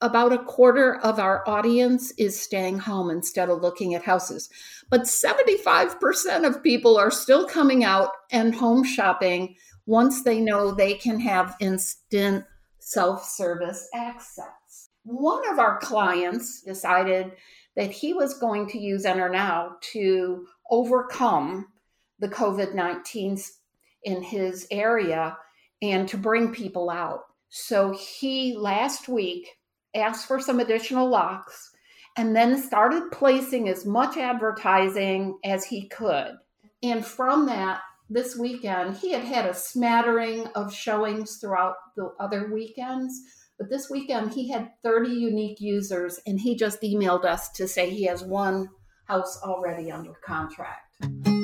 about a quarter of our audience is staying home instead of looking at houses. But 75% of people are still coming out and home shopping once they know they can have instant self service access. One of our clients decided that he was going to use EnterNow to overcome the COVID 19 in his area and to bring people out. So he last week asked for some additional locks, and then started placing as much advertising as he could. And from that, this weekend, he had had a smattering of showings throughout the other weekends. But this weekend, he had 30 unique users, and he just emailed us to say he has one house already under contract.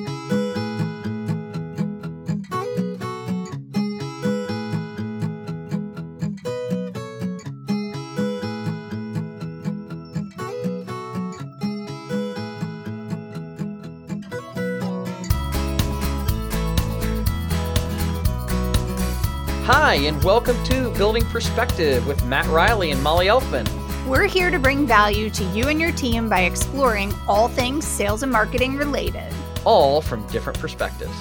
Hi, and welcome to Building Perspective with Matt Riley and Molly Elfman. We're here to bring value to you and your team by exploring all things sales and marketing related, all from different perspectives.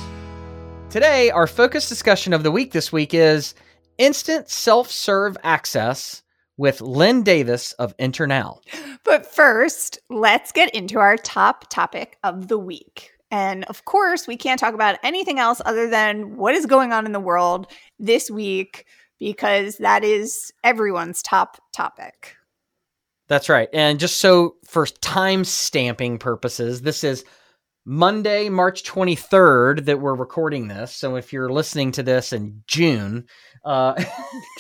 Today, our focus discussion of the week this week is instant self serve access with Lynn Davis of EnterNow. But first, let's get into our top topic of the week. And of course, we can't talk about anything else other than what is going on in the world this week because that is everyone's top topic. That's right. And just so for time stamping purposes, this is Monday, March 23rd that we're recording this. So if you're listening to this in June, uh,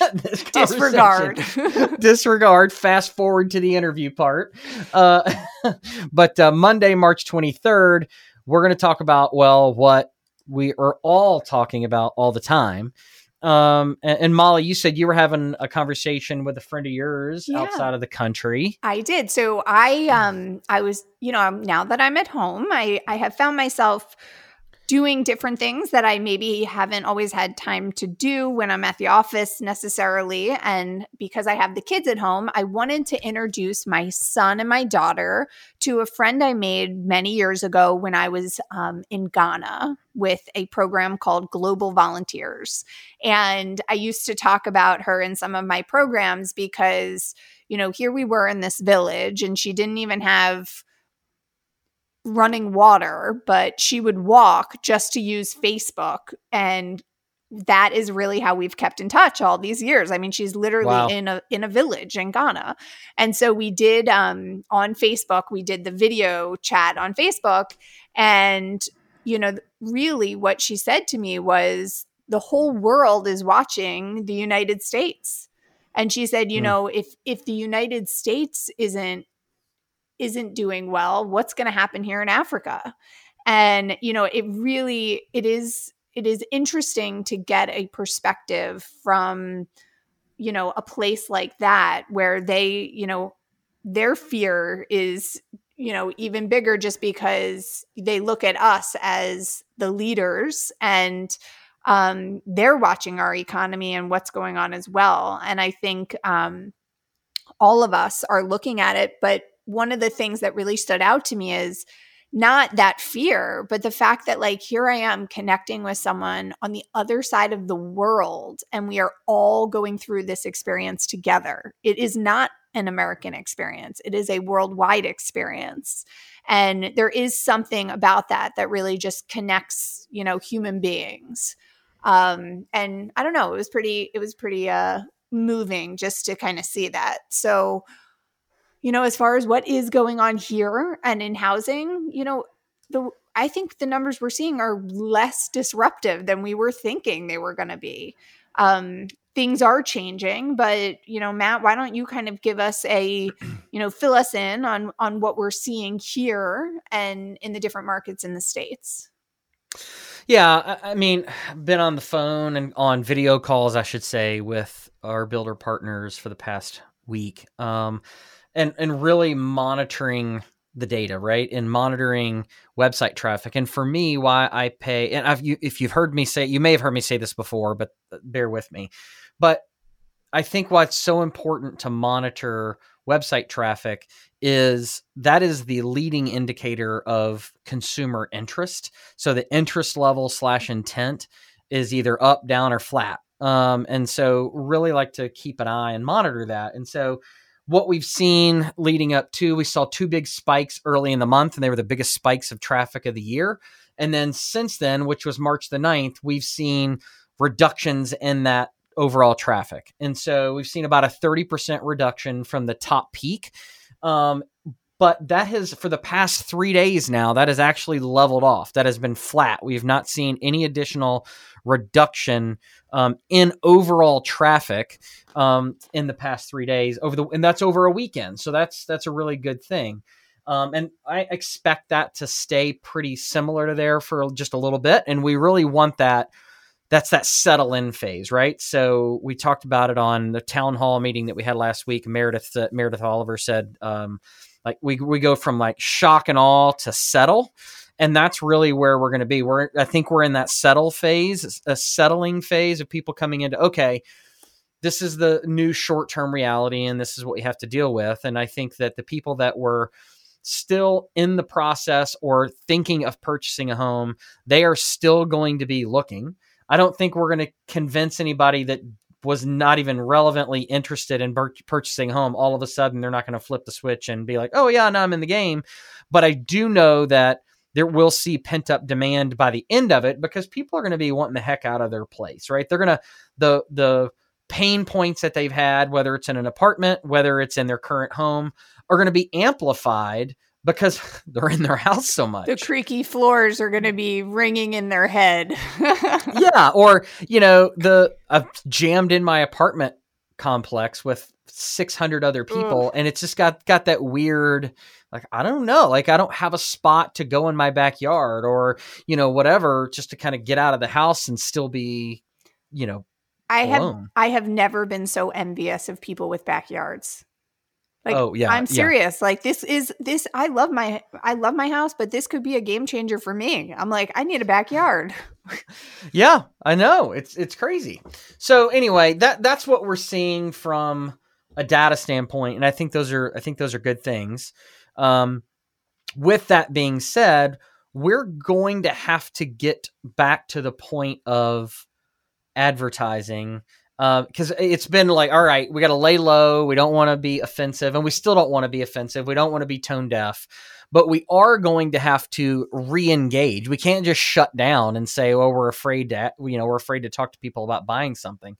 disregard. disregard. Fast forward to the interview part. Uh, but uh, Monday, March 23rd, we're going to talk about, well, what we are all talking about all the time. Um, and, and, Molly, you said you were having a conversation with a friend of yours yeah, outside of the country. I did. So I, um, I was, you know, now that I'm at home, I, I have found myself doing different things that I maybe haven't always had time to do when I'm at the office necessarily. And because I have the kids at home, I wanted to introduce my son and my daughter to a friend I made many years ago when I was um, in Ghana with a program called Global Volunteers. And I used to talk about her in some of my programs because, you know, here we were in this village and she didn't even have running water, but she would walk just to use Facebook. And that is really how we've kept in touch all these years. I mean, she's literally wow. in a in a village in Ghana. And so we did um on Facebook, we did the video chat on Facebook and you know, really what she said to me was the whole world is watching the United States. And she said, you mm. know, if if the United States isn't isn't doing well what's going to happen here in africa? And you know it really it is it is interesting to get a perspective from you know a place like that where they you know their fear is you know even bigger just because they look at us as the leaders and um, they're watching our economy and what's going on as well. And i think um, all of us are looking at it but one of the things that really stood out to me is not that fear, but the fact that, like, here I am connecting with someone on the other side of the world, and we are all going through this experience together. It is not an American experience, it is a worldwide experience. And there is something about that that really just connects, you know, human beings. Um, and I don't know, it was pretty, it was pretty uh, moving just to kind of see that. So, you know, as far as what is going on here and in housing, you know, the I think the numbers we're seeing are less disruptive than we were thinking they were going to be. Um, things are changing, but you know, Matt, why don't you kind of give us a, you know, fill us in on on what we're seeing here and in the different markets in the states? Yeah, I mean, been on the phone and on video calls, I should say, with our builder partners for the past week. Um, and and really monitoring the data, right? And monitoring website traffic. And for me, why I pay, and I've, you, if you've heard me say, you may have heard me say this before, but uh, bear with me. But I think what's so important to monitor website traffic is that is the leading indicator of consumer interest. So the interest level slash intent is either up, down, or flat. Um, and so really like to keep an eye and monitor that. And so what we've seen leading up to, we saw two big spikes early in the month, and they were the biggest spikes of traffic of the year. And then since then, which was March the 9th, we've seen reductions in that overall traffic. And so we've seen about a 30% reduction from the top peak. Um, but that has, for the past three days now, that has actually leveled off. That has been flat. We've not seen any additional reduction um, in overall traffic um, in the past three days over the, and that's over a weekend. So that's that's a really good thing. Um, and I expect that to stay pretty similar to there for just a little bit. And we really want that that's that settle in phase, right? So we talked about it on the town hall meeting that we had last week. Meredith uh, Meredith Oliver said, um, like we we go from like shock and awe to settle, and that's really where we're going to be. We're I think we're in that settle phase, a settling phase of people coming into okay. This is the new short term reality, and this is what we have to deal with. And I think that the people that were still in the process or thinking of purchasing a home, they are still going to be looking. I don't think we're going to convince anybody that was not even relevantly interested in purchasing home. All of a sudden, they're not going to flip the switch and be like, "Oh yeah, now I'm in the game." But I do know that there will see pent up demand by the end of it because people are going to be wanting the heck out of their place, right? They're going to the the pain points that they've had, whether it's in an apartment, whether it's in their current home, are going to be amplified because they're in their house so much. The creaky floors are going to be ringing in their head. yeah, or you know, the I've jammed in my apartment complex with 600 other people Ugh. and it's just got got that weird like I don't know, like I don't have a spot to go in my backyard or, you know, whatever just to kind of get out of the house and still be, you know, I alone. have I have never been so envious of people with backyards. Like, oh yeah, I'm serious. Yeah. Like this is this. I love my I love my house, but this could be a game changer for me. I'm like, I need a backyard. yeah, I know. It's it's crazy. So anyway, that that's what we're seeing from a data standpoint, and I think those are I think those are good things. Um, with that being said, we're going to have to get back to the point of advertising because uh, it's been like, all right, we got to lay low. We don't want to be offensive, and we still don't want to be offensive. We don't want to be tone deaf, but we are going to have to re-engage. We can't just shut down and say, "Well, we're afraid to," you know, we're afraid to talk to people about buying something.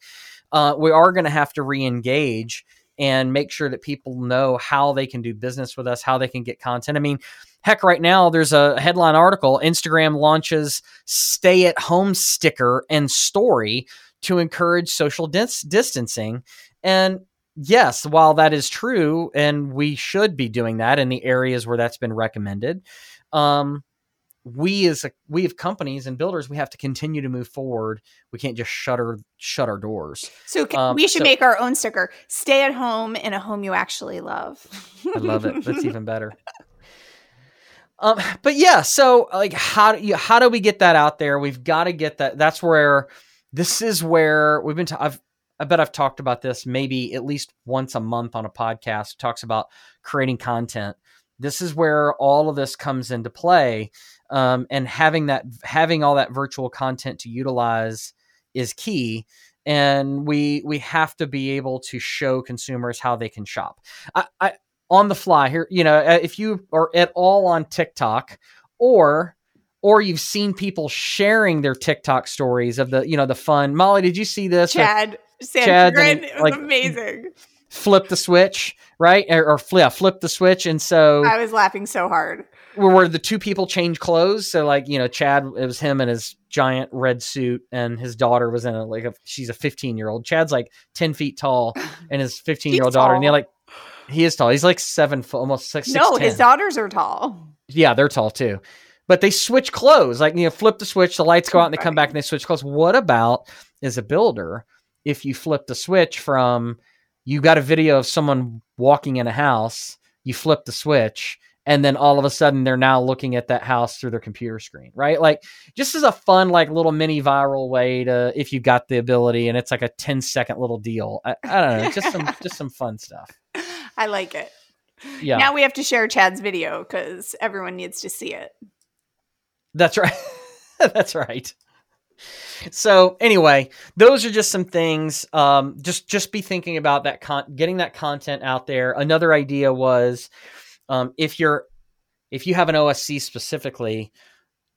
Uh, we are going to have to re-engage and make sure that people know how they can do business with us, how they can get content. I mean, heck, right now there's a headline article: Instagram launches stay at home sticker and story to encourage social dis- distancing. And yes, while that is true, and we should be doing that in the areas where that's been recommended, um, we as a, we have companies and builders, we have to continue to move forward. We can't just shut our shut our doors. So um, we should so, make our own sticker: "Stay at home in a home you actually love." I love it. That's even better. Um, but yeah, so like, how do you, how do we get that out there? We've got to get that. That's where this is where we've been. i I've I bet I've talked about this maybe at least once a month on a podcast. Talks about creating content. This is where all of this comes into play, um, and having that having all that virtual content to utilize is key. And we we have to be able to show consumers how they can shop. I, I on the fly here, you know, if you are at all on TikTok or or you've seen people sharing their TikTok stories of the, you know, the fun. Molly, did you see this? Chad, Chad, it was like, amazing. Flip the switch, right? Or, or yeah, flip the switch, and so I was laughing so hard. Where the two people change clothes, so like you know, Chad, it was him in his giant red suit, and his daughter was in a like a she's a 15 year old. Chad's like 10 feet tall, and his 15 year old daughter, and they're like, he is tall. He's like seven foot, almost six. No, 6'10". his daughters are tall. Yeah, they're tall too but they switch clothes. Like, you know, flip the switch, the lights go out and they come back and they switch clothes. What about as a builder if you flip the switch from you got a video of someone walking in a house, you flip the switch and then all of a sudden they're now looking at that house through their computer screen right like just as a fun like little mini viral way to if you've got the ability and it's like a 10 second little deal i, I don't know just some just some fun stuff I like it. yeah Now we have to share Chad's video because everyone needs to see it. That's right. That's right. So anyway, those are just some things. Um, just just be thinking about that con- getting that content out there. Another idea was um, if you're if you have an OSC specifically,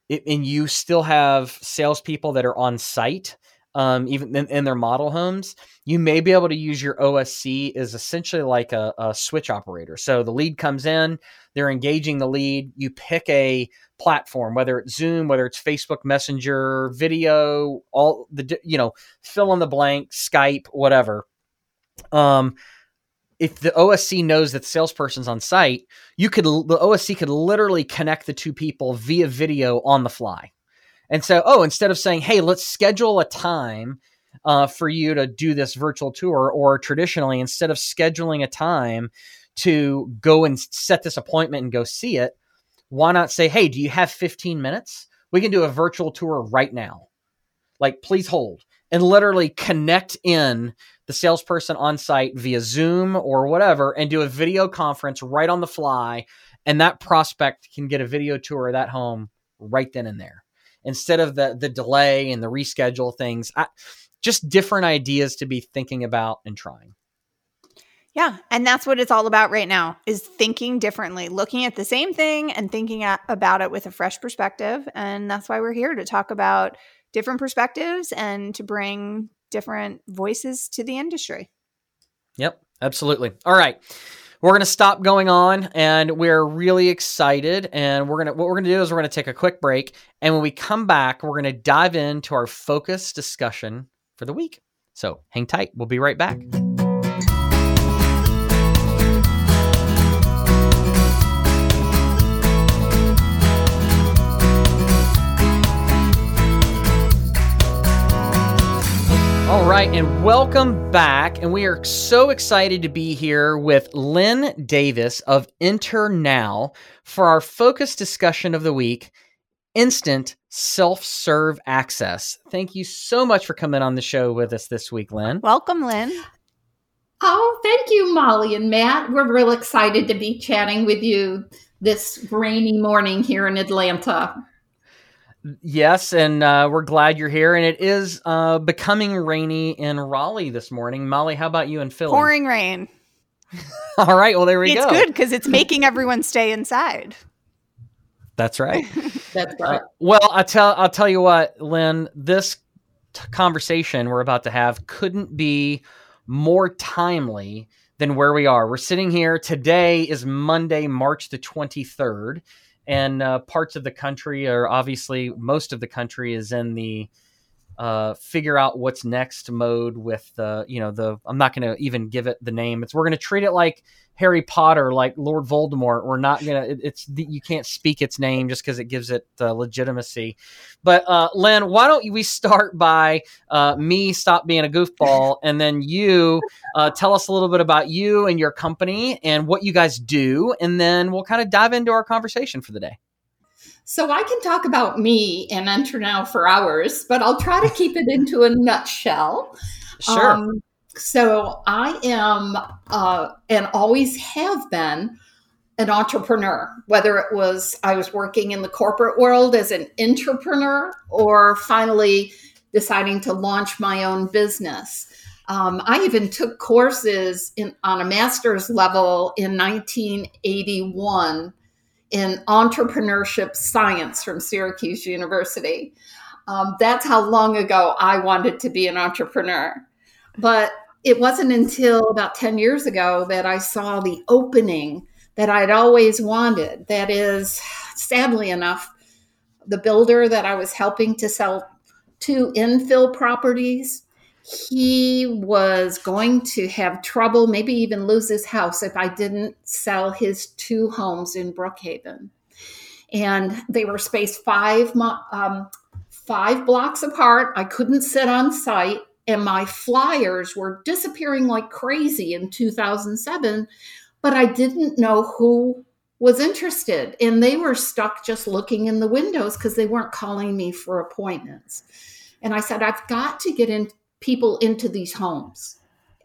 it, and you still have salespeople that are on site, um, even in, in their model homes, you may be able to use your OSC is essentially like a, a switch operator. So the lead comes in, they're engaging the lead. You pick a platform, whether it's Zoom, whether it's Facebook Messenger, video, all the you know, fill in the blank, Skype, whatever. Um, if the OSC knows that the salesperson's on site, you could the OSC could literally connect the two people via video on the fly. And so, oh, instead of saying, "Hey, let's schedule a time uh, for you to do this virtual tour," or traditionally, instead of scheduling a time to go and set this appointment and go see it, why not say, "Hey, do you have 15 minutes? We can do a virtual tour right now. Like, please hold." And literally connect in the salesperson on site via Zoom or whatever and do a video conference right on the fly. And that prospect can get a video tour of that home right then and there instead of the the delay and the reschedule things. I, just different ideas to be thinking about and trying. Yeah, and that's what it's all about right now is thinking differently, looking at the same thing and thinking at, about it with a fresh perspective, and that's why we're here to talk about different perspectives and to bring different voices to the industry. Yep, absolutely. All right. We're going to stop going on and we're really excited and we're going to what we're going to do is we're going to take a quick break and when we come back we're going to dive into our focus discussion for the week. So, hang tight. We'll be right back. All right, and welcome back. And we are so excited to be here with Lynn Davis of Enter Now for our focus discussion of the week instant self serve access. Thank you so much for coming on the show with us this week, Lynn. Welcome, Lynn. Oh, thank you, Molly and Matt. We're real excited to be chatting with you this rainy morning here in Atlanta. Yes, and uh, we're glad you're here. And it is uh, becoming rainy in Raleigh this morning. Molly, how about you in Philly? Pouring rain. All right, well, there we it's go. It's good because it's making everyone stay inside. That's right. That's Uh, right. well, I tell I'll tell you what, Lynn. This t- conversation we're about to have couldn't be more timely than where we are. We're sitting here today is Monday, March the twenty third, and uh, parts of the country are obviously most of the country is in the uh, figure out what's next mode with the you know the I'm not going to even give it the name. It's we're going to treat it like Harry Potter, like Lord Voldemort. We're not gonna. It's the, you can't speak its name just because it gives it uh, legitimacy. But uh, Lynn, why don't we start by uh, me stop being a goofball, and then you uh, tell us a little bit about you and your company and what you guys do, and then we'll kind of dive into our conversation for the day. So I can talk about me and enter now for hours, but I'll try to keep it into a nutshell. Sure. Um, so I am uh, and always have been an entrepreneur, whether it was I was working in the corporate world as an entrepreneur or finally deciding to launch my own business. Um, I even took courses in, on a master's level in 1981 in entrepreneurship science from Syracuse University. Um, that's how long ago I wanted to be an entrepreneur. But it wasn't until about 10 years ago that I saw the opening that I'd always wanted. That is, sadly enough, the builder that I was helping to sell two infill properties, he was going to have trouble, maybe even lose his house if I didn't sell his two homes in Brookhaven. And they were spaced five, um, five blocks apart. I couldn't sit on site and my flyers were disappearing like crazy in 2007 but i didn't know who was interested and they were stuck just looking in the windows because they weren't calling me for appointments. And I said, I've got to get in people into these homes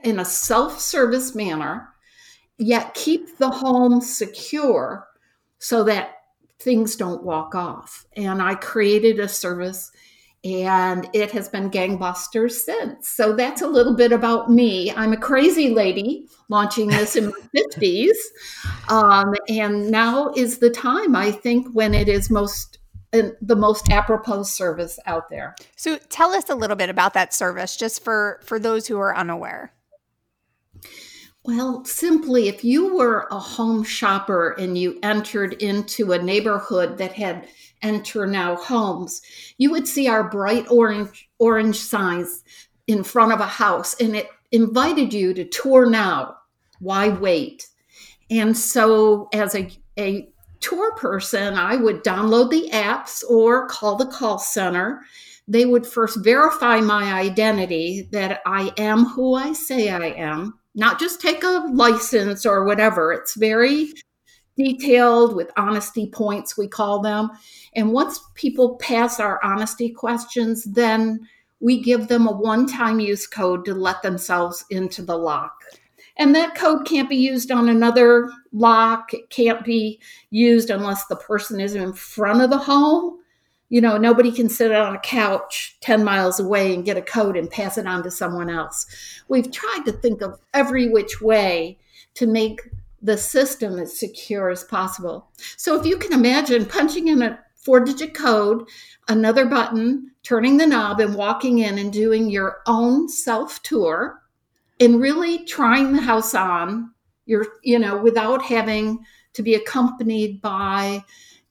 in a self-service manner, yet keep the home secure so that things don't walk off. And I created a service and it has been gangbusters since. So that's a little bit about me. I'm a crazy lady launching this in my 50s. Um, and now is the time, I think, when it is most the most apropos service out there. So tell us a little bit about that service just for for those who are unaware. Well, simply if you were a home shopper and you entered into a neighborhood that had enter now homes, you would see our bright orange orange signs in front of a house and it invited you to tour now. Why wait? And so as a, a tour person, I would download the apps or call the call center. They would first verify my identity that I am who I say I am, not just take a license or whatever. It's very detailed with honesty points, we call them. And once people pass our honesty questions, then we give them a one time use code to let themselves into the lock. And that code can't be used on another lock. It can't be used unless the person is in front of the home. You know, nobody can sit on a couch 10 miles away and get a code and pass it on to someone else. We've tried to think of every which way to make the system as secure as possible. So if you can imagine punching in a four digit code, another button, turning the knob, and walking in and doing your own self tour and really trying the house on, you're, you know, without having to be accompanied by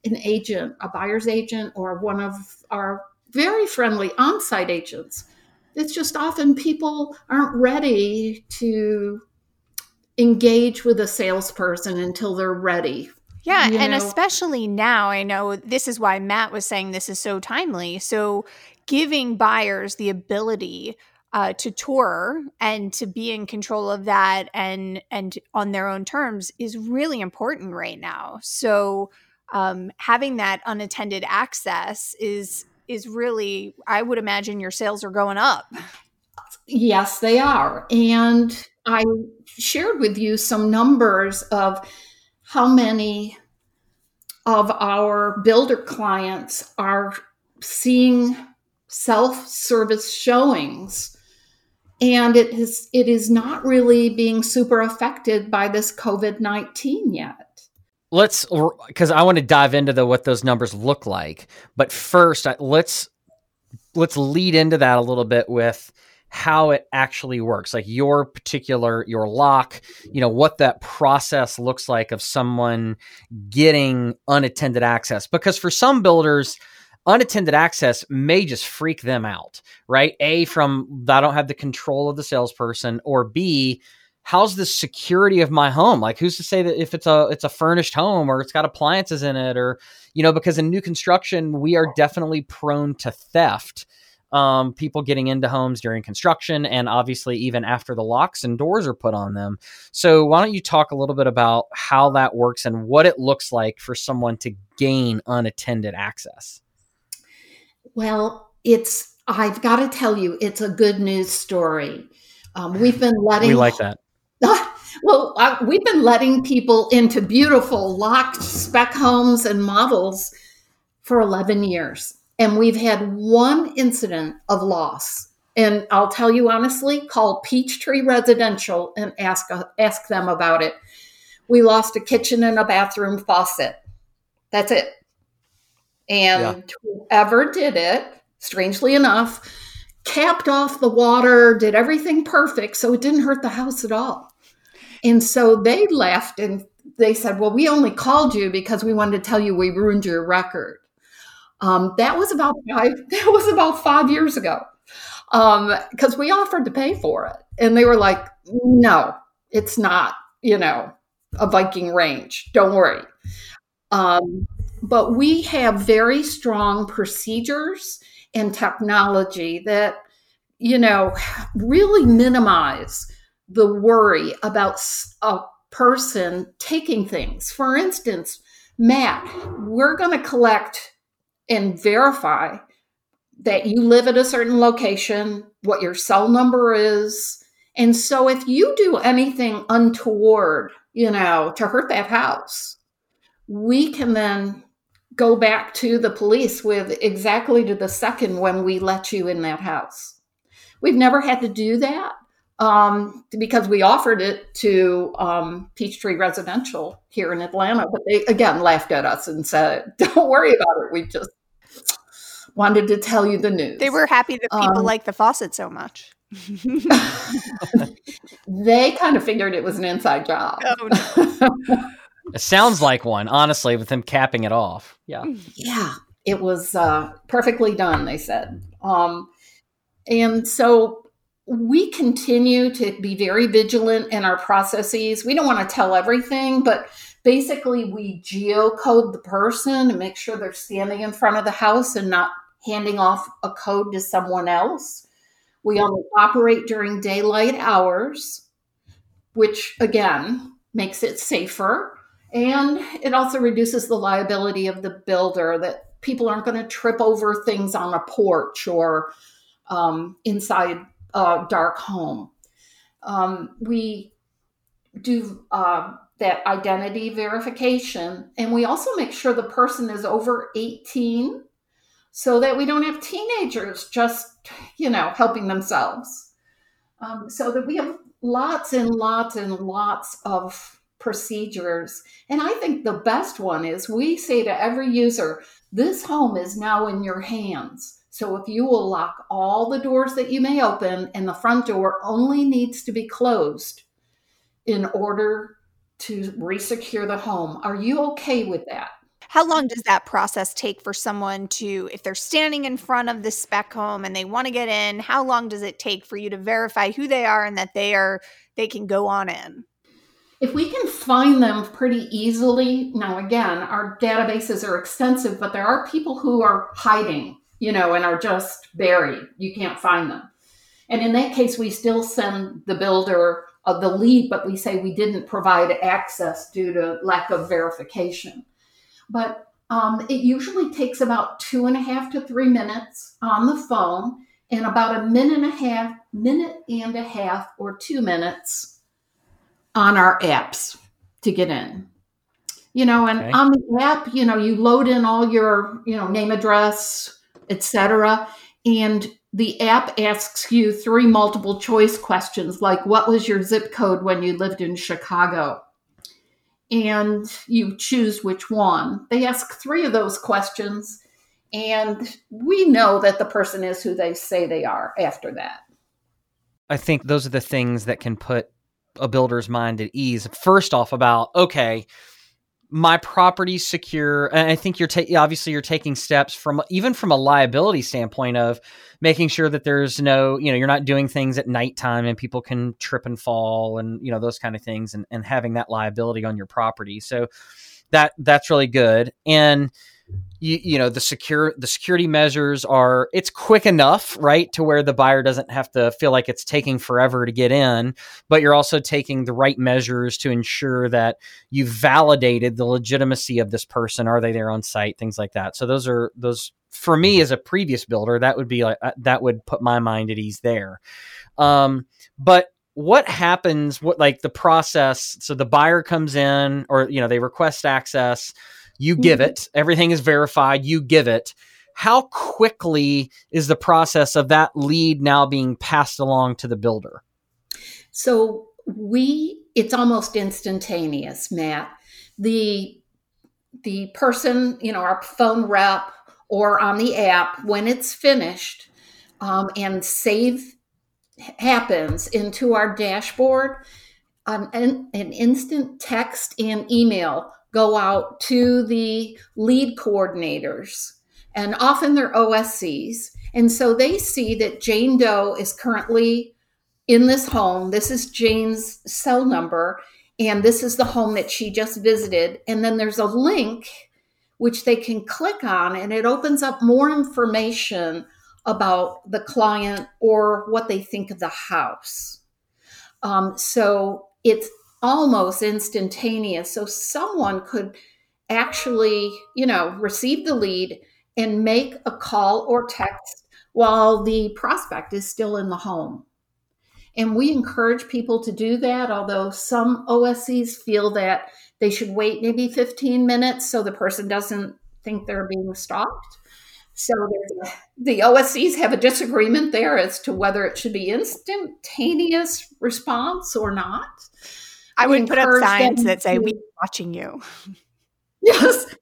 an agent, a buyer's agent, or one of our very friendly on site agents. It's just often people aren't ready to engage with a salesperson until they're ready. Yeah, and know? especially now, I know this is why Matt was saying this is so timely. So, giving buyers the ability uh, to tour and to be in control of that and and on their own terms is really important right now. So, um, having that unattended access is is really, I would imagine, your sales are going up. Yes, they are, and I shared with you some numbers of how many of our builder clients are seeing self-service showings and it is it is not really being super affected by this covid-19 yet. Let's because i want to dive into the what those numbers look like. But first let's let's lead into that a little bit with how it actually works like your particular your lock you know what that process looks like of someone getting unattended access. Because for some builders unattended access may just freak them out right a from i don't have the control of the salesperson or b how's the security of my home like who's to say that if it's a it's a furnished home or it's got appliances in it or you know because in new construction we are definitely prone to theft um, people getting into homes during construction and obviously even after the locks and doors are put on them. So, why don't you talk a little bit about how that works and what it looks like for someone to gain unattended access? Well, it's, I've got to tell you, it's a good news story. Um, we've been letting. We like that. well, uh, we've been letting people into beautiful locked spec homes and models for 11 years. And we've had one incident of loss. And I'll tell you honestly, call Peachtree Residential and ask, uh, ask them about it. We lost a kitchen and a bathroom faucet. That's it. And yeah. whoever did it, strangely enough, capped off the water, did everything perfect. So it didn't hurt the house at all. And so they left and they said, Well, we only called you because we wanted to tell you we ruined your record. Um, that was about five. That was about five years ago, because um, we offered to pay for it, and they were like, "No, it's not. You know, a Viking range. Don't worry." Um, but we have very strong procedures and technology that you know really minimize the worry about a person taking things. For instance, Matt, we're going to collect and verify that you live at a certain location, what your cell number is. And so if you do anything untoward, you know, to hurt that house, we can then go back to the police with exactly to the second when we let you in that house. We've never had to do that um, because we offered it to um, Peachtree Residential here in Atlanta, but they again laughed at us and said, "Don't worry about it. We just wanted to tell you the news." They were happy that people um, like the faucet so much. they kind of figured it was an inside job. Oh, no. It sounds like one, honestly, with them capping it off. Yeah, yeah, it was uh, perfectly done. They said, um, and so we continue to be very vigilant in our processes. We don't want to tell everything, but basically we geocode the person and make sure they're standing in front of the house and not handing off a code to someone else. We only operate during daylight hours, which again makes it safer. And it also reduces the liability of the builder that people aren't going to trip over things on a porch or um, inside a dark home. Um, we do uh, that identity verification, and we also make sure the person is over 18 so that we don't have teenagers just, you know, helping themselves. Um, so that we have lots and lots and lots of procedures. And I think the best one is we say to every user, this home is now in your hands. So if you will lock all the doors that you may open and the front door only needs to be closed in order to resecure the home, are you okay with that? How long does that process take for someone to, if they're standing in front of the spec home and they want to get in, how long does it take for you to verify who they are and that they are they can go on in? If we can find them pretty easily, now again, our databases are extensive, but there are people who are hiding you know, and are just buried. You can't find them. And in that case, we still send the builder uh, the lead, but we say we didn't provide access due to lack of verification. But um, it usually takes about two and a half to three minutes on the phone and about a minute and a half, minute and a half or two minutes on our apps to get in. You know, and okay. on the app, you know, you load in all your, you know, name, address, etc. And the app asks you three multiple choice questions like what was your zip code when you lived in Chicago? And you choose which one. They ask three of those questions, and we know that the person is who they say they are after that. I think those are the things that can put a builder's mind at ease. First off, about okay, my property's secure and i think you're taking obviously you're taking steps from even from a liability standpoint of making sure that there's no you know you're not doing things at nighttime and people can trip and fall and you know those kind of things and, and having that liability on your property so that that's really good and you, you know the secure the security measures are it's quick enough right to where the buyer doesn't have to feel like it's taking forever to get in but you're also taking the right measures to ensure that you've validated the legitimacy of this person. Are they there on site? Things like that. So those are those for me as a previous builder that would be like uh, that would put my mind at ease there. Um, but what happens what like the process so the buyer comes in or you know they request access you give mm-hmm. it, everything is verified, you give it. How quickly is the process of that lead now being passed along to the builder? So we it's almost instantaneous, Matt. The the person, you know, our phone rep or on the app, when it's finished um, and save happens into our dashboard, um, an, an instant text and email go out to the lead coordinators, and often they're OSCs. And so they see that Jane Doe is currently in this home. This is Jane's cell number, and this is the home that she just visited. And then there's a link which they can click on, and it opens up more information about the client or what they think of the house. Um, so it's almost instantaneous. So someone could actually, you know, receive the lead and make a call or text while the prospect is still in the home. And we encourage people to do that, although some OSCs feel that they should wait maybe 15 minutes so the person doesn't think they're being stalked. So the OSCs have a disagreement there as to whether it should be instantaneous response or not. I would put up signs that say, "We're watching you." Yes,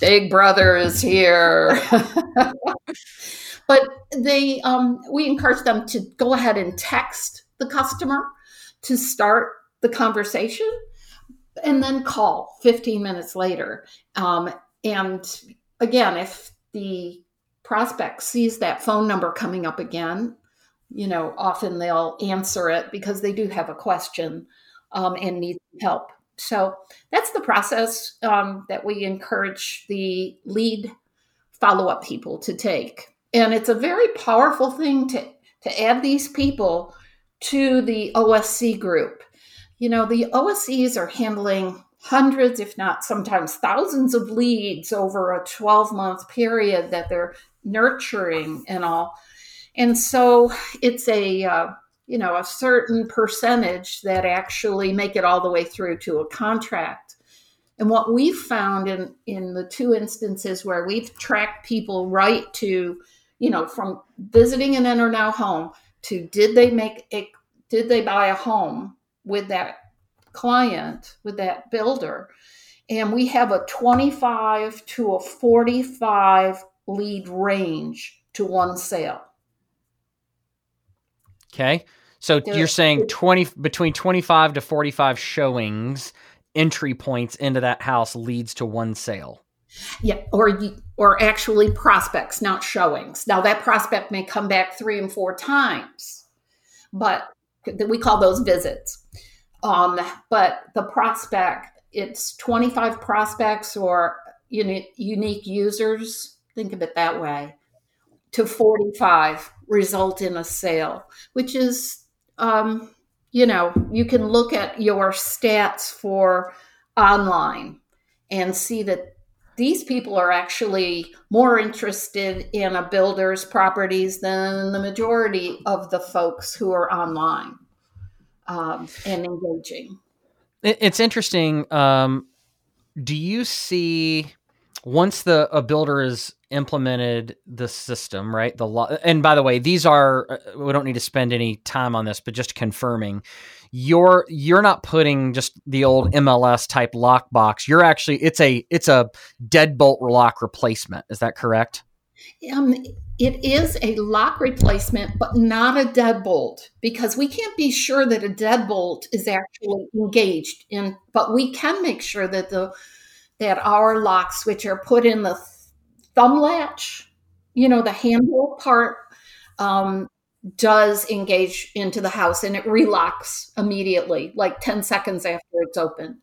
Big Brother is here. but they, um, we encourage them to go ahead and text the customer to start the conversation, and then call 15 minutes later. Um, and again, if the prospect sees that phone number coming up again, you know, often they'll answer it because they do have a question um, and need help. So that's the process um, that we encourage the lead follow up people to take. And it's a very powerful thing to, to add these people to the OSC group. You know, the OSCs are handling hundreds, if not sometimes thousands of leads over a 12 month period that they're nurturing and all. And so it's a, uh, you know, a certain percentage that actually make it all the way through to a contract. And what we've found in, in the two instances where we've tracked people right to, you know, from visiting an enter now home to did they make a, did they buy a home with that client with that builder and we have a 25 to a 45 lead range to one sale okay? So you're saying 20 between 25 to 45 showings entry points into that house leads to one sale. Yeah or or actually prospects not showings. Now that prospect may come back three and four times but we call those visits. Um, but the prospect, it's 25 prospects or uni- unique users, think of it that way, to 45 result in a sale, which is, um, you know, you can look at your stats for online and see that these people are actually more interested in a builder's properties than the majority of the folks who are online um, and engaging. It's interesting. Um, do you see once the a builder has implemented the system, right? The law, and by the way, these are uh, we don't need to spend any time on this, but just confirming you're you're not putting just the old MLS type lockbox. You're actually it's a it's a deadbolt lock replacement. Is that correct? Um, it is a lock replacement, but not a deadbolt because we can't be sure that a deadbolt is actually engaged in, but we can make sure that the that our locks, which are put in the thumb latch, you know, the handle part, um, does engage into the house and it relocks immediately, like 10 seconds after it's open.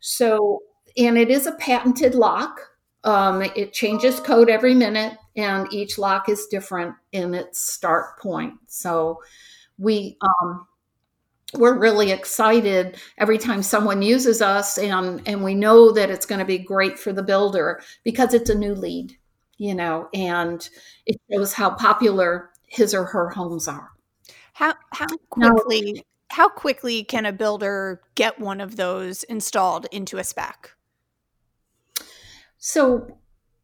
So, and it is a patented lock. Um, it changes code every minute and each lock is different in its start point. So we um, we're really excited every time someone uses us, and and we know that it's going to be great for the builder because it's a new lead, you know, and it shows how popular his or her homes are. How how quickly now, how quickly can a builder get one of those installed into a spec? So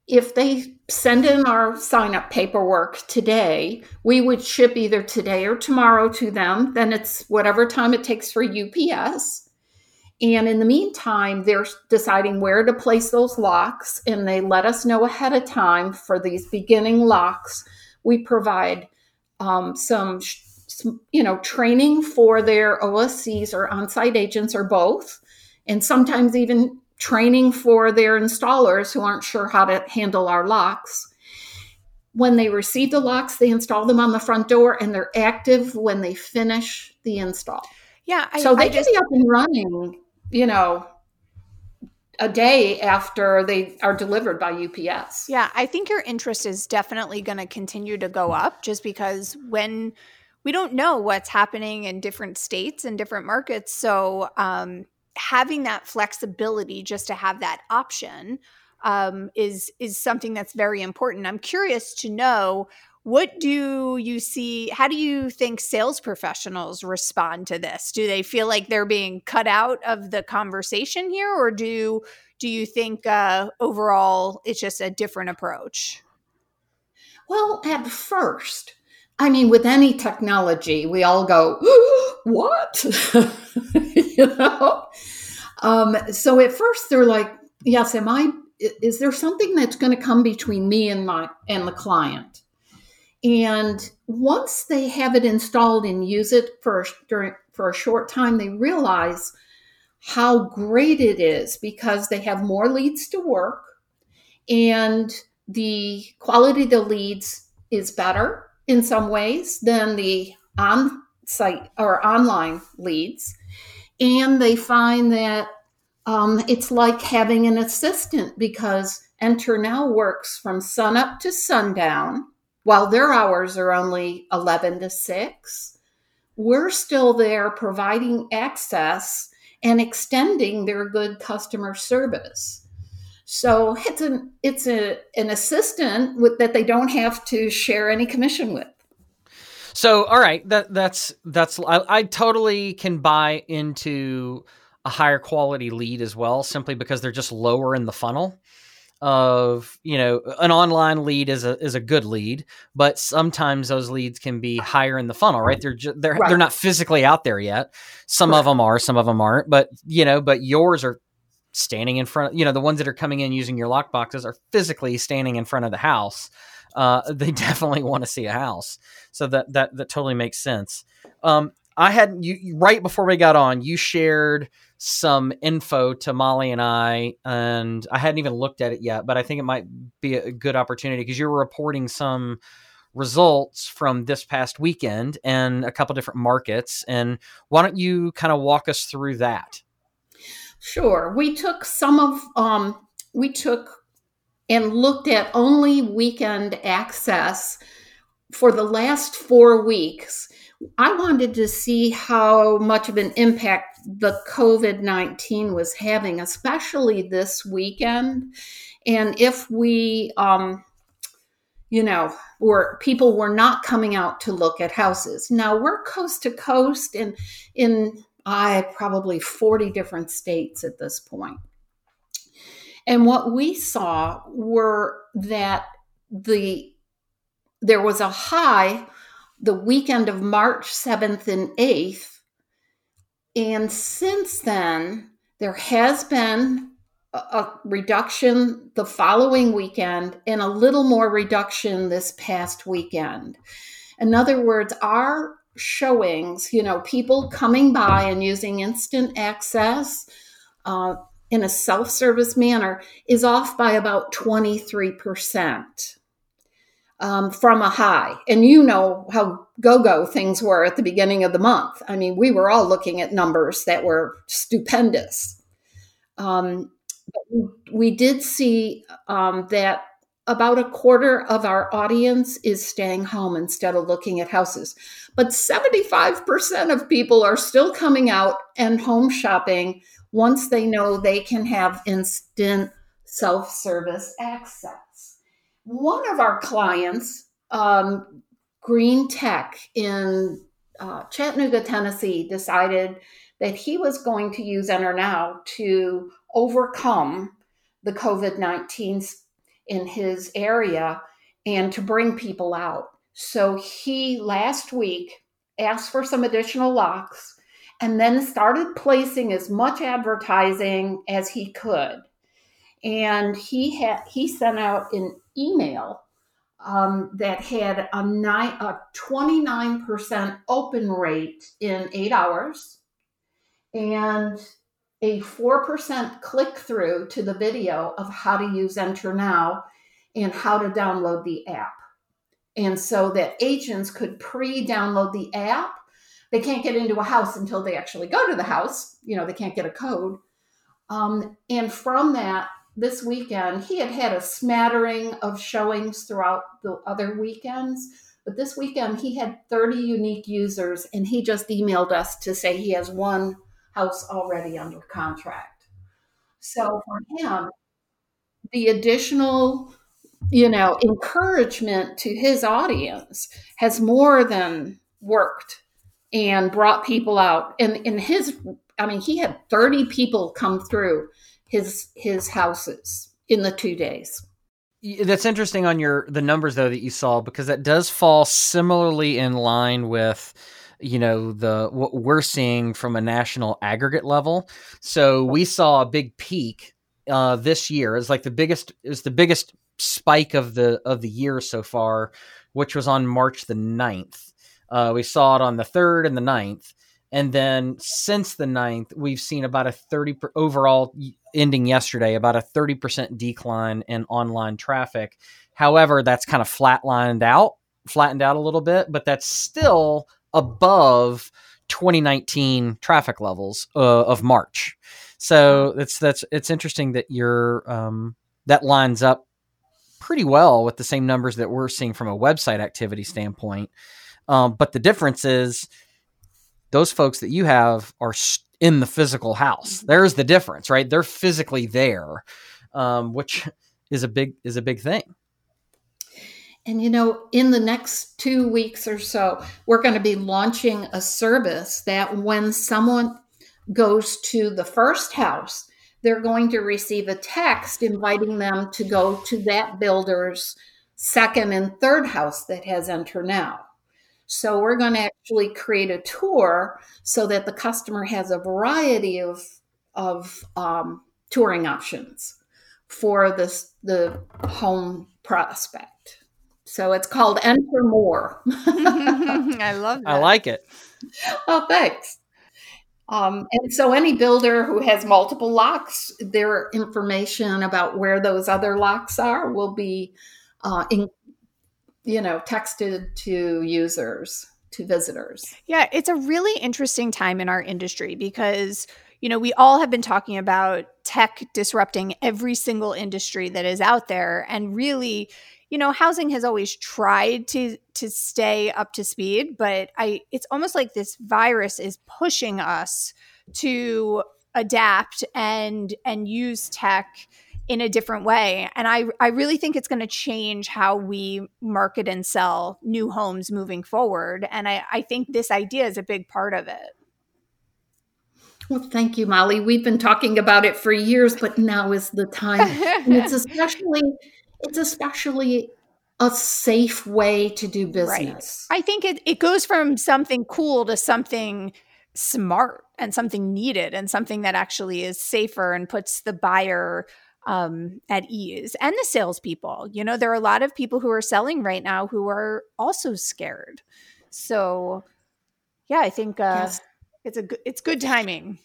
if they send in our sign up paperwork today, we would ship either today or tomorrow to them. Then it's whatever time it takes for UPS. And in the meantime, they're deciding where to place those locks, and they let us know ahead of time for these beginning locks. We provide um, some, some, you know, training for their OSCs or on-site agents or both, and sometimes even training for their installers who aren't sure how to handle our locks. When they receive the locks, they install them on the front door and they're active when they finish the install. Yeah. I, so they I can just, be up and running, you know, a day after they are delivered by UPS. Yeah, I think your interest is definitely going to continue to go up just because when we don't know what's happening in different states and different markets. So um, having that flexibility just to have that option um, is is something that's very important. I'm curious to know what do you see how do you think sales professionals respond to this? Do they feel like they're being cut out of the conversation here or do do you think uh, overall it's just a different approach? Well at first i mean with any technology we all go what? You know? Um, so at first they're like yes am i is there something that's going to come between me and my and the client and once they have it installed and use it for during for a short time, they realize how great it is because they have more leads to work and the quality of the leads is better in some ways than the on site or online leads. And they find that um, it's like having an assistant because NterNow works from sunup to sundown while their hours are only 11 to 6, we're still there providing access and extending their good customer service. So it's an it's a, an assistant with, that they don't have to share any commission with. So all right, that that's that's I, I totally can buy into a higher quality lead as well, simply because they're just lower in the funnel of you know an online lead is a is a good lead but sometimes those leads can be higher in the funnel right? They're just, they're right. they're not physically out there yet. Some right. of them are some of them aren't but you know but yours are standing in front you know the ones that are coming in using your lock boxes are physically standing in front of the house. Uh, they definitely want to see a house. So that that that totally makes sense. Um, i had you right before we got on you shared some info to Molly and I, and I hadn't even looked at it yet, but I think it might be a good opportunity because you're reporting some results from this past weekend and a couple different markets. And why don't you kind of walk us through that? Sure. We took some of, um, we took and looked at only weekend access for the last four weeks I wanted to see how much of an impact the COVID 19 was having, especially this weekend. And if we, um, you know, were people were not coming out to look at houses. Now we're coast to coast in in I probably 40 different states at this point. And what we saw were that the there was a high the weekend of March 7th and 8th. And since then, there has been a, reduction the following weekend and a little more reduction this past weekend. In other words, our showings, you know, people coming by and using instant access uh, in a self service manner is off by about 23% um, from a high. And you know how go go things were at the beginning of the month. I mean, we were all looking at numbers that were stupendous. Um, we did see um, that about a quarter of our audience is staying home instead of looking at houses. But 75% of people are still coming out and home shopping once they know they can have instant self service access one of our clients, um, Green Tech in uh, Chattanooga, Tennessee, decided that he was going to use NterNow to overcome the COVID 19 in his area and to bring people out. So he last week asked for some additional locks and then started placing as much advertising as he could. And he had he sent out an email um, that had a, a 29% open rate in eight hours and a 4% click through to the video of how to use NterNow and how to download the app. And so that agents could pre download the app. They can't get into a house until they actually go to the house. You know, they can't get a code. Um, and from that, this weekend, he had had a smattering of showings throughout the other weekends, But this weekend, he had 30 unique users, and he just emailed us to say he has one house already under contract. So for him, the additional, you know, encouragement to his audience has more than worked and brought people out. And in his, I mean, he had 30 people come through his his houses in the two days. That's interesting on your the numbers though that you saw because that does fall similarly in line with you know the what we're seeing from a national aggregate level. So we saw a big peak uh, this year. It's like the biggest. is the biggest spike of the of the year so far, which was on March the 9th. Uh, we saw it on the third and the 9th. And then since the 9th, we've seen about a 30 per, overall ending yesterday, about a 30% decline in online traffic. However, that's kind of flatlined out, flattened out a little bit, but that's still above 2019 traffic levels uh, of March. So that's that's it's interesting that you're um, that lines up pretty well with the same numbers that we're seeing from a website activity standpoint. Um, but the difference is those folks that you have are in the physical house. There's the difference, right? They're physically there, um, which is a big is a big thing. And you know, in the next two weeks or so, we're going to be launching a service that when someone goes to the first house, they're going to receive a text inviting them to go to that builder's second and third house that has NterNow. So we're going to actually create a tour so that the customer has a variety of of um, touring options for this the home prospect. So it's called Enter More. I love that. I like it. Oh, thanks. Um, and so any builder who has multiple locks, their information about where those other locks are will be uh, in, you know, texted to users, to visitors. Yeah, it's a really interesting time in our industry because you know, we all have been talking about tech disrupting every single industry that is out there and really you know housing has always tried to to stay up to speed but i it's almost like this virus is pushing us to adapt and and use tech in a different way. And I, I really think it's going to change how we market and sell new homes moving forward. And I, I think this idea is a big part of it. Well, thank you, Molly. We've been talking about it for years, but now is the time. and it's especially it's especially a safe way to do business. Right. I think it, it goes from something cool to something smart and something needed and something that actually is safer and puts the buyer um, at ease and the salespeople. You know, there are a lot of people who are selling right now who are also scared. So, yeah, I think uh, yes. it's a good, it's good timing.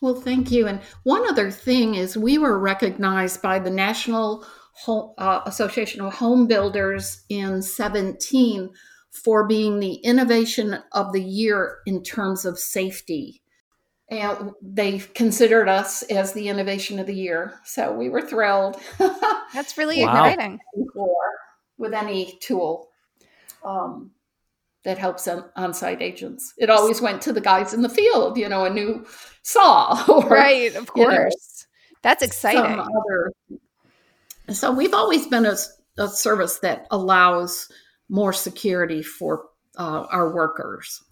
Well, thank you. And one other thing is, we were recognized by the National Home, uh, Association of Home Builders in 17 for being the innovation of the year in terms of safety and they considered us as the innovation of the year. So we were thrilled. That's really wow. exciting. With any tool um, that helps on site agents, it always went to the guys in the field. You know, a new saw, or, right? Of course, you know, that's exciting. Other, so we've always been a, a service that allows more security for uh, our workers.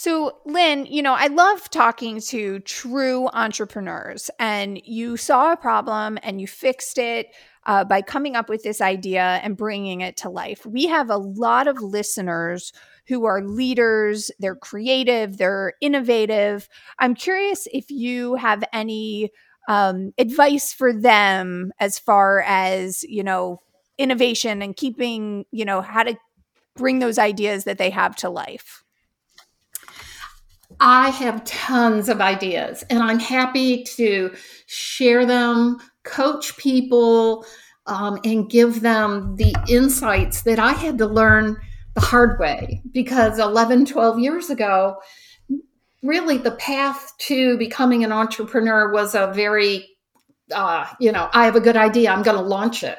So, Lynn, you know, I love talking to true entrepreneurs, and you saw a problem and you fixed it uh, by coming up with this idea and bringing it to life. We have a lot of listeners who are leaders, they're creative, they're innovative. I'm curious if you have any um, advice for them as far as, you know, innovation and keeping, you know, how to bring those ideas that they have to life. I have tons of ideas and I'm happy to share them, coach people, um, and give them the insights that I had to learn the hard way because 11, 12 years ago, really the path to becoming an entrepreneur was a very, uh, you know, I have a good idea, I'm going to launch it.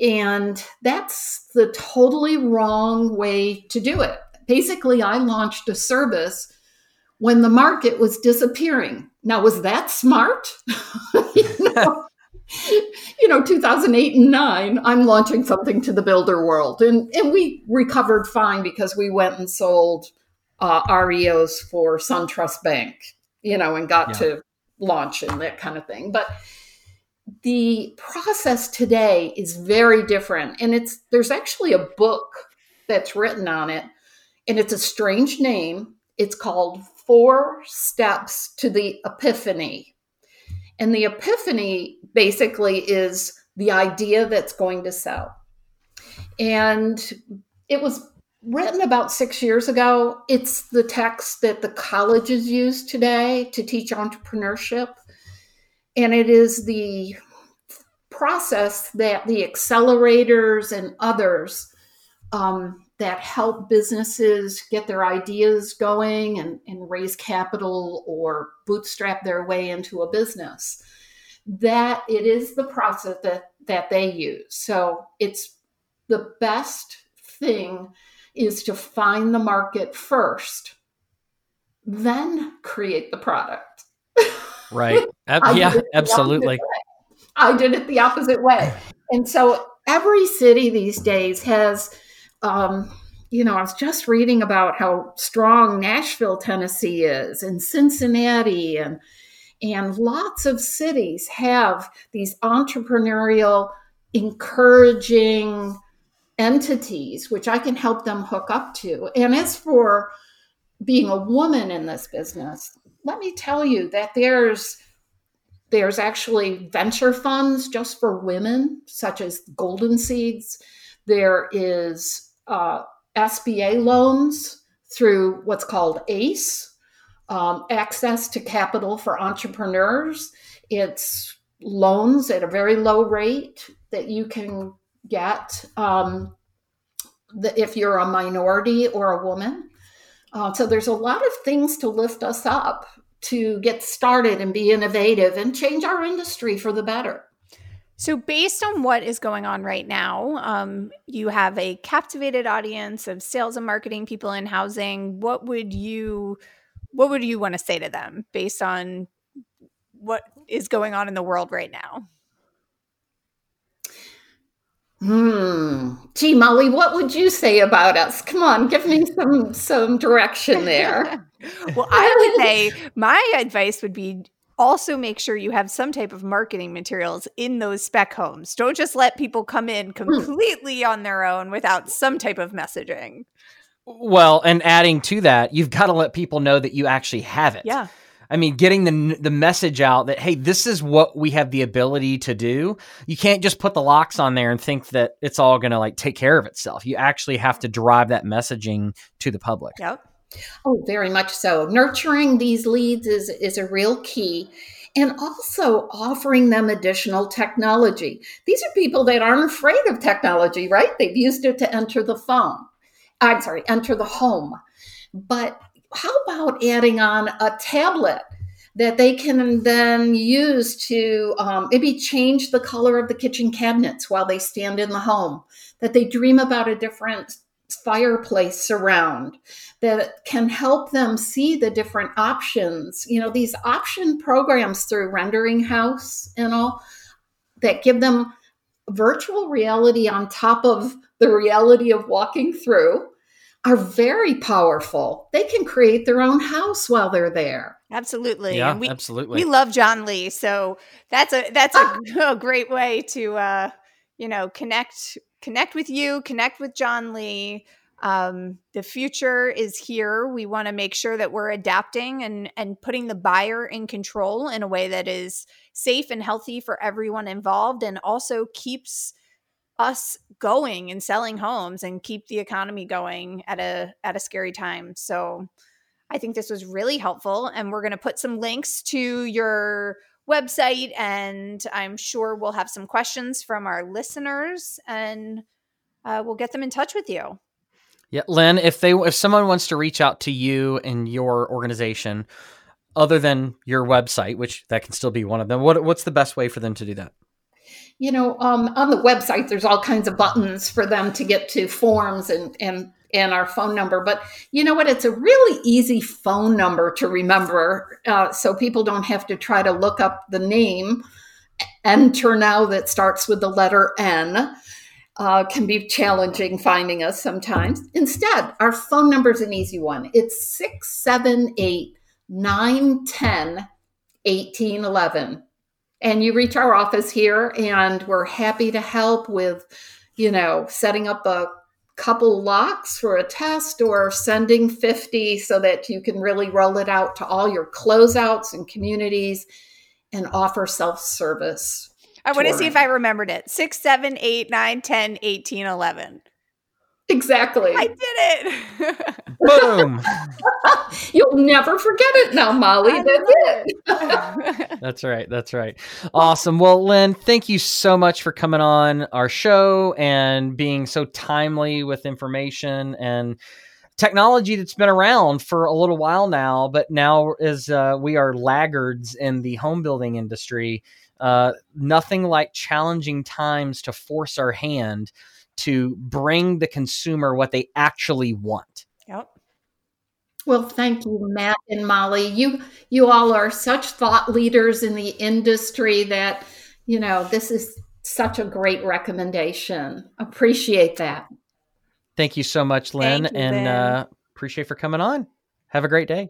And that's the totally wrong way to do it. Basically, I launched a service when the market was disappearing. Now, was that smart? you, know, you know, 2008 and 9, I'm launching something to the builder world. And, and we recovered fine because we went and sold uh, REOs for SunTrust Bank, you know, and got yeah. to launch and that kind of thing. But the process today is very different and it's there's actually a book that's written on it and it's a strange name it's called four steps to the epiphany. And the epiphany basically is the idea that's going to sell. And it was written about six years ago. It's the text that the colleges use today to teach entrepreneurship. And it is the process that the accelerators and others um, that help businesses get their ideas going and, and raise capital or bootstrap their way into a business that it is the process that that they use so it's the best thing is to find the market first then create the product Right. yeah, absolutely. I did it the opposite way. And so every city these days has, um, you know, I was just reading about how strong Nashville, Tennessee is, and Cincinnati, and and lots of cities have these entrepreneurial, encouraging entities, which I can help them hook up to. And as for being a woman in this business, let me tell you that there's there's actually venture funds just for women, such as Golden Seeds. There is uh, SBA loans through what's called ACE, um, access to capital for entrepreneurs. It's loans at a very low rate that you can get um, the, if you're a minority or a woman. Uh, so there's a lot of things to lift us up to get started and be innovative and change our industry for the better. So, based on what is going on right now, um, you have a captivated audience of sales and marketing people in housing. What would you, what would you want to say to them based on what is going on in the world right now? Hmm. Gee, Molly, what would you say about us? Come on, give me some some direction there. well, I would say my advice would be also make sure you have some type of marketing materials in those spec homes. Don't just let people come in hmm. completely on their own without some type of messaging. Well, and adding to that, you've got to let people know that you actually have it. Yeah. I mean, getting the the message out that hey, this is what we have the ability to do. You can't just put the locks on there and think that it's all going to like take care of itself. You actually have to drive that messaging to the public. Yep. Oh, very much so. Nurturing these leads is is a real key. And also offering them additional technology. These are people that aren't afraid of technology, right? They've used it to enter the phone. I'm sorry, enter the home. But how about adding on a tablet that they can then use to um, maybe change the color of the kitchen cabinets while they stand in the home, that they dream about a different fireplace surround that can help them see the different options. You know, these option programs through Rendering House and all that give them virtual reality on top of the reality of walking through are very powerful. They can create their own house while they're there. Absolutely. Yeah, we, absolutely. We love John Lee, so that's a that's a, a great way to uh, you know connect connect with you, connect with John Lee. Um, the future is here. We want to make sure that we're adapting and and putting the buyer in control in a way that is safe and healthy for everyone involved, and also keeps us going and selling homes and keep the economy going at a at a scary time. So I think this was really helpful and we're going to put some links to your website and I'm sure we'll have some questions from our listeners and uh, we'll get them in touch with you. Yeah, Lynn, if they if someone wants to reach out to you and your organization other than your website, which that can still be one of them, what what's the best way for them to do that? you know, um, on the website, there's all kinds of buttons for them to get to forms and and and our phone number. But you know what? It's a really easy phone number to remember, uh, so people don't have to try to look up the name. NterNow that starts with the letter N. Uh, can be challenging finding us sometimes. Instead, our phone number is an easy one. It's 678 910 1811 and you reach our office here and we're happy to help with you know setting up a couple locks for a test or sending 50 so that you can really roll it out to all your closeouts and communities and offer self-service i want to see if i remembered it. 6 7 8 9 10 18 11 Exactly. I did it. Boom. You'll never forget it now, Molly. That's it. that's right. That's right. Awesome. Well, Lynn, thank you so much for coming on our show and being so timely with information and technology that's been around for a little while now, but now as uh, we are laggards in the home building industry, uh, nothing like challenging times to force our hand to bring the consumer what they actually want. Yep. Well, thank you, Matt and Molly. You you all are such thought leaders in the industry that, you know, this is such a great recommendation. Appreciate that. Thank you so much, Lynn, you, and Lynn. Uh, appreciate for coming on. Have a great day.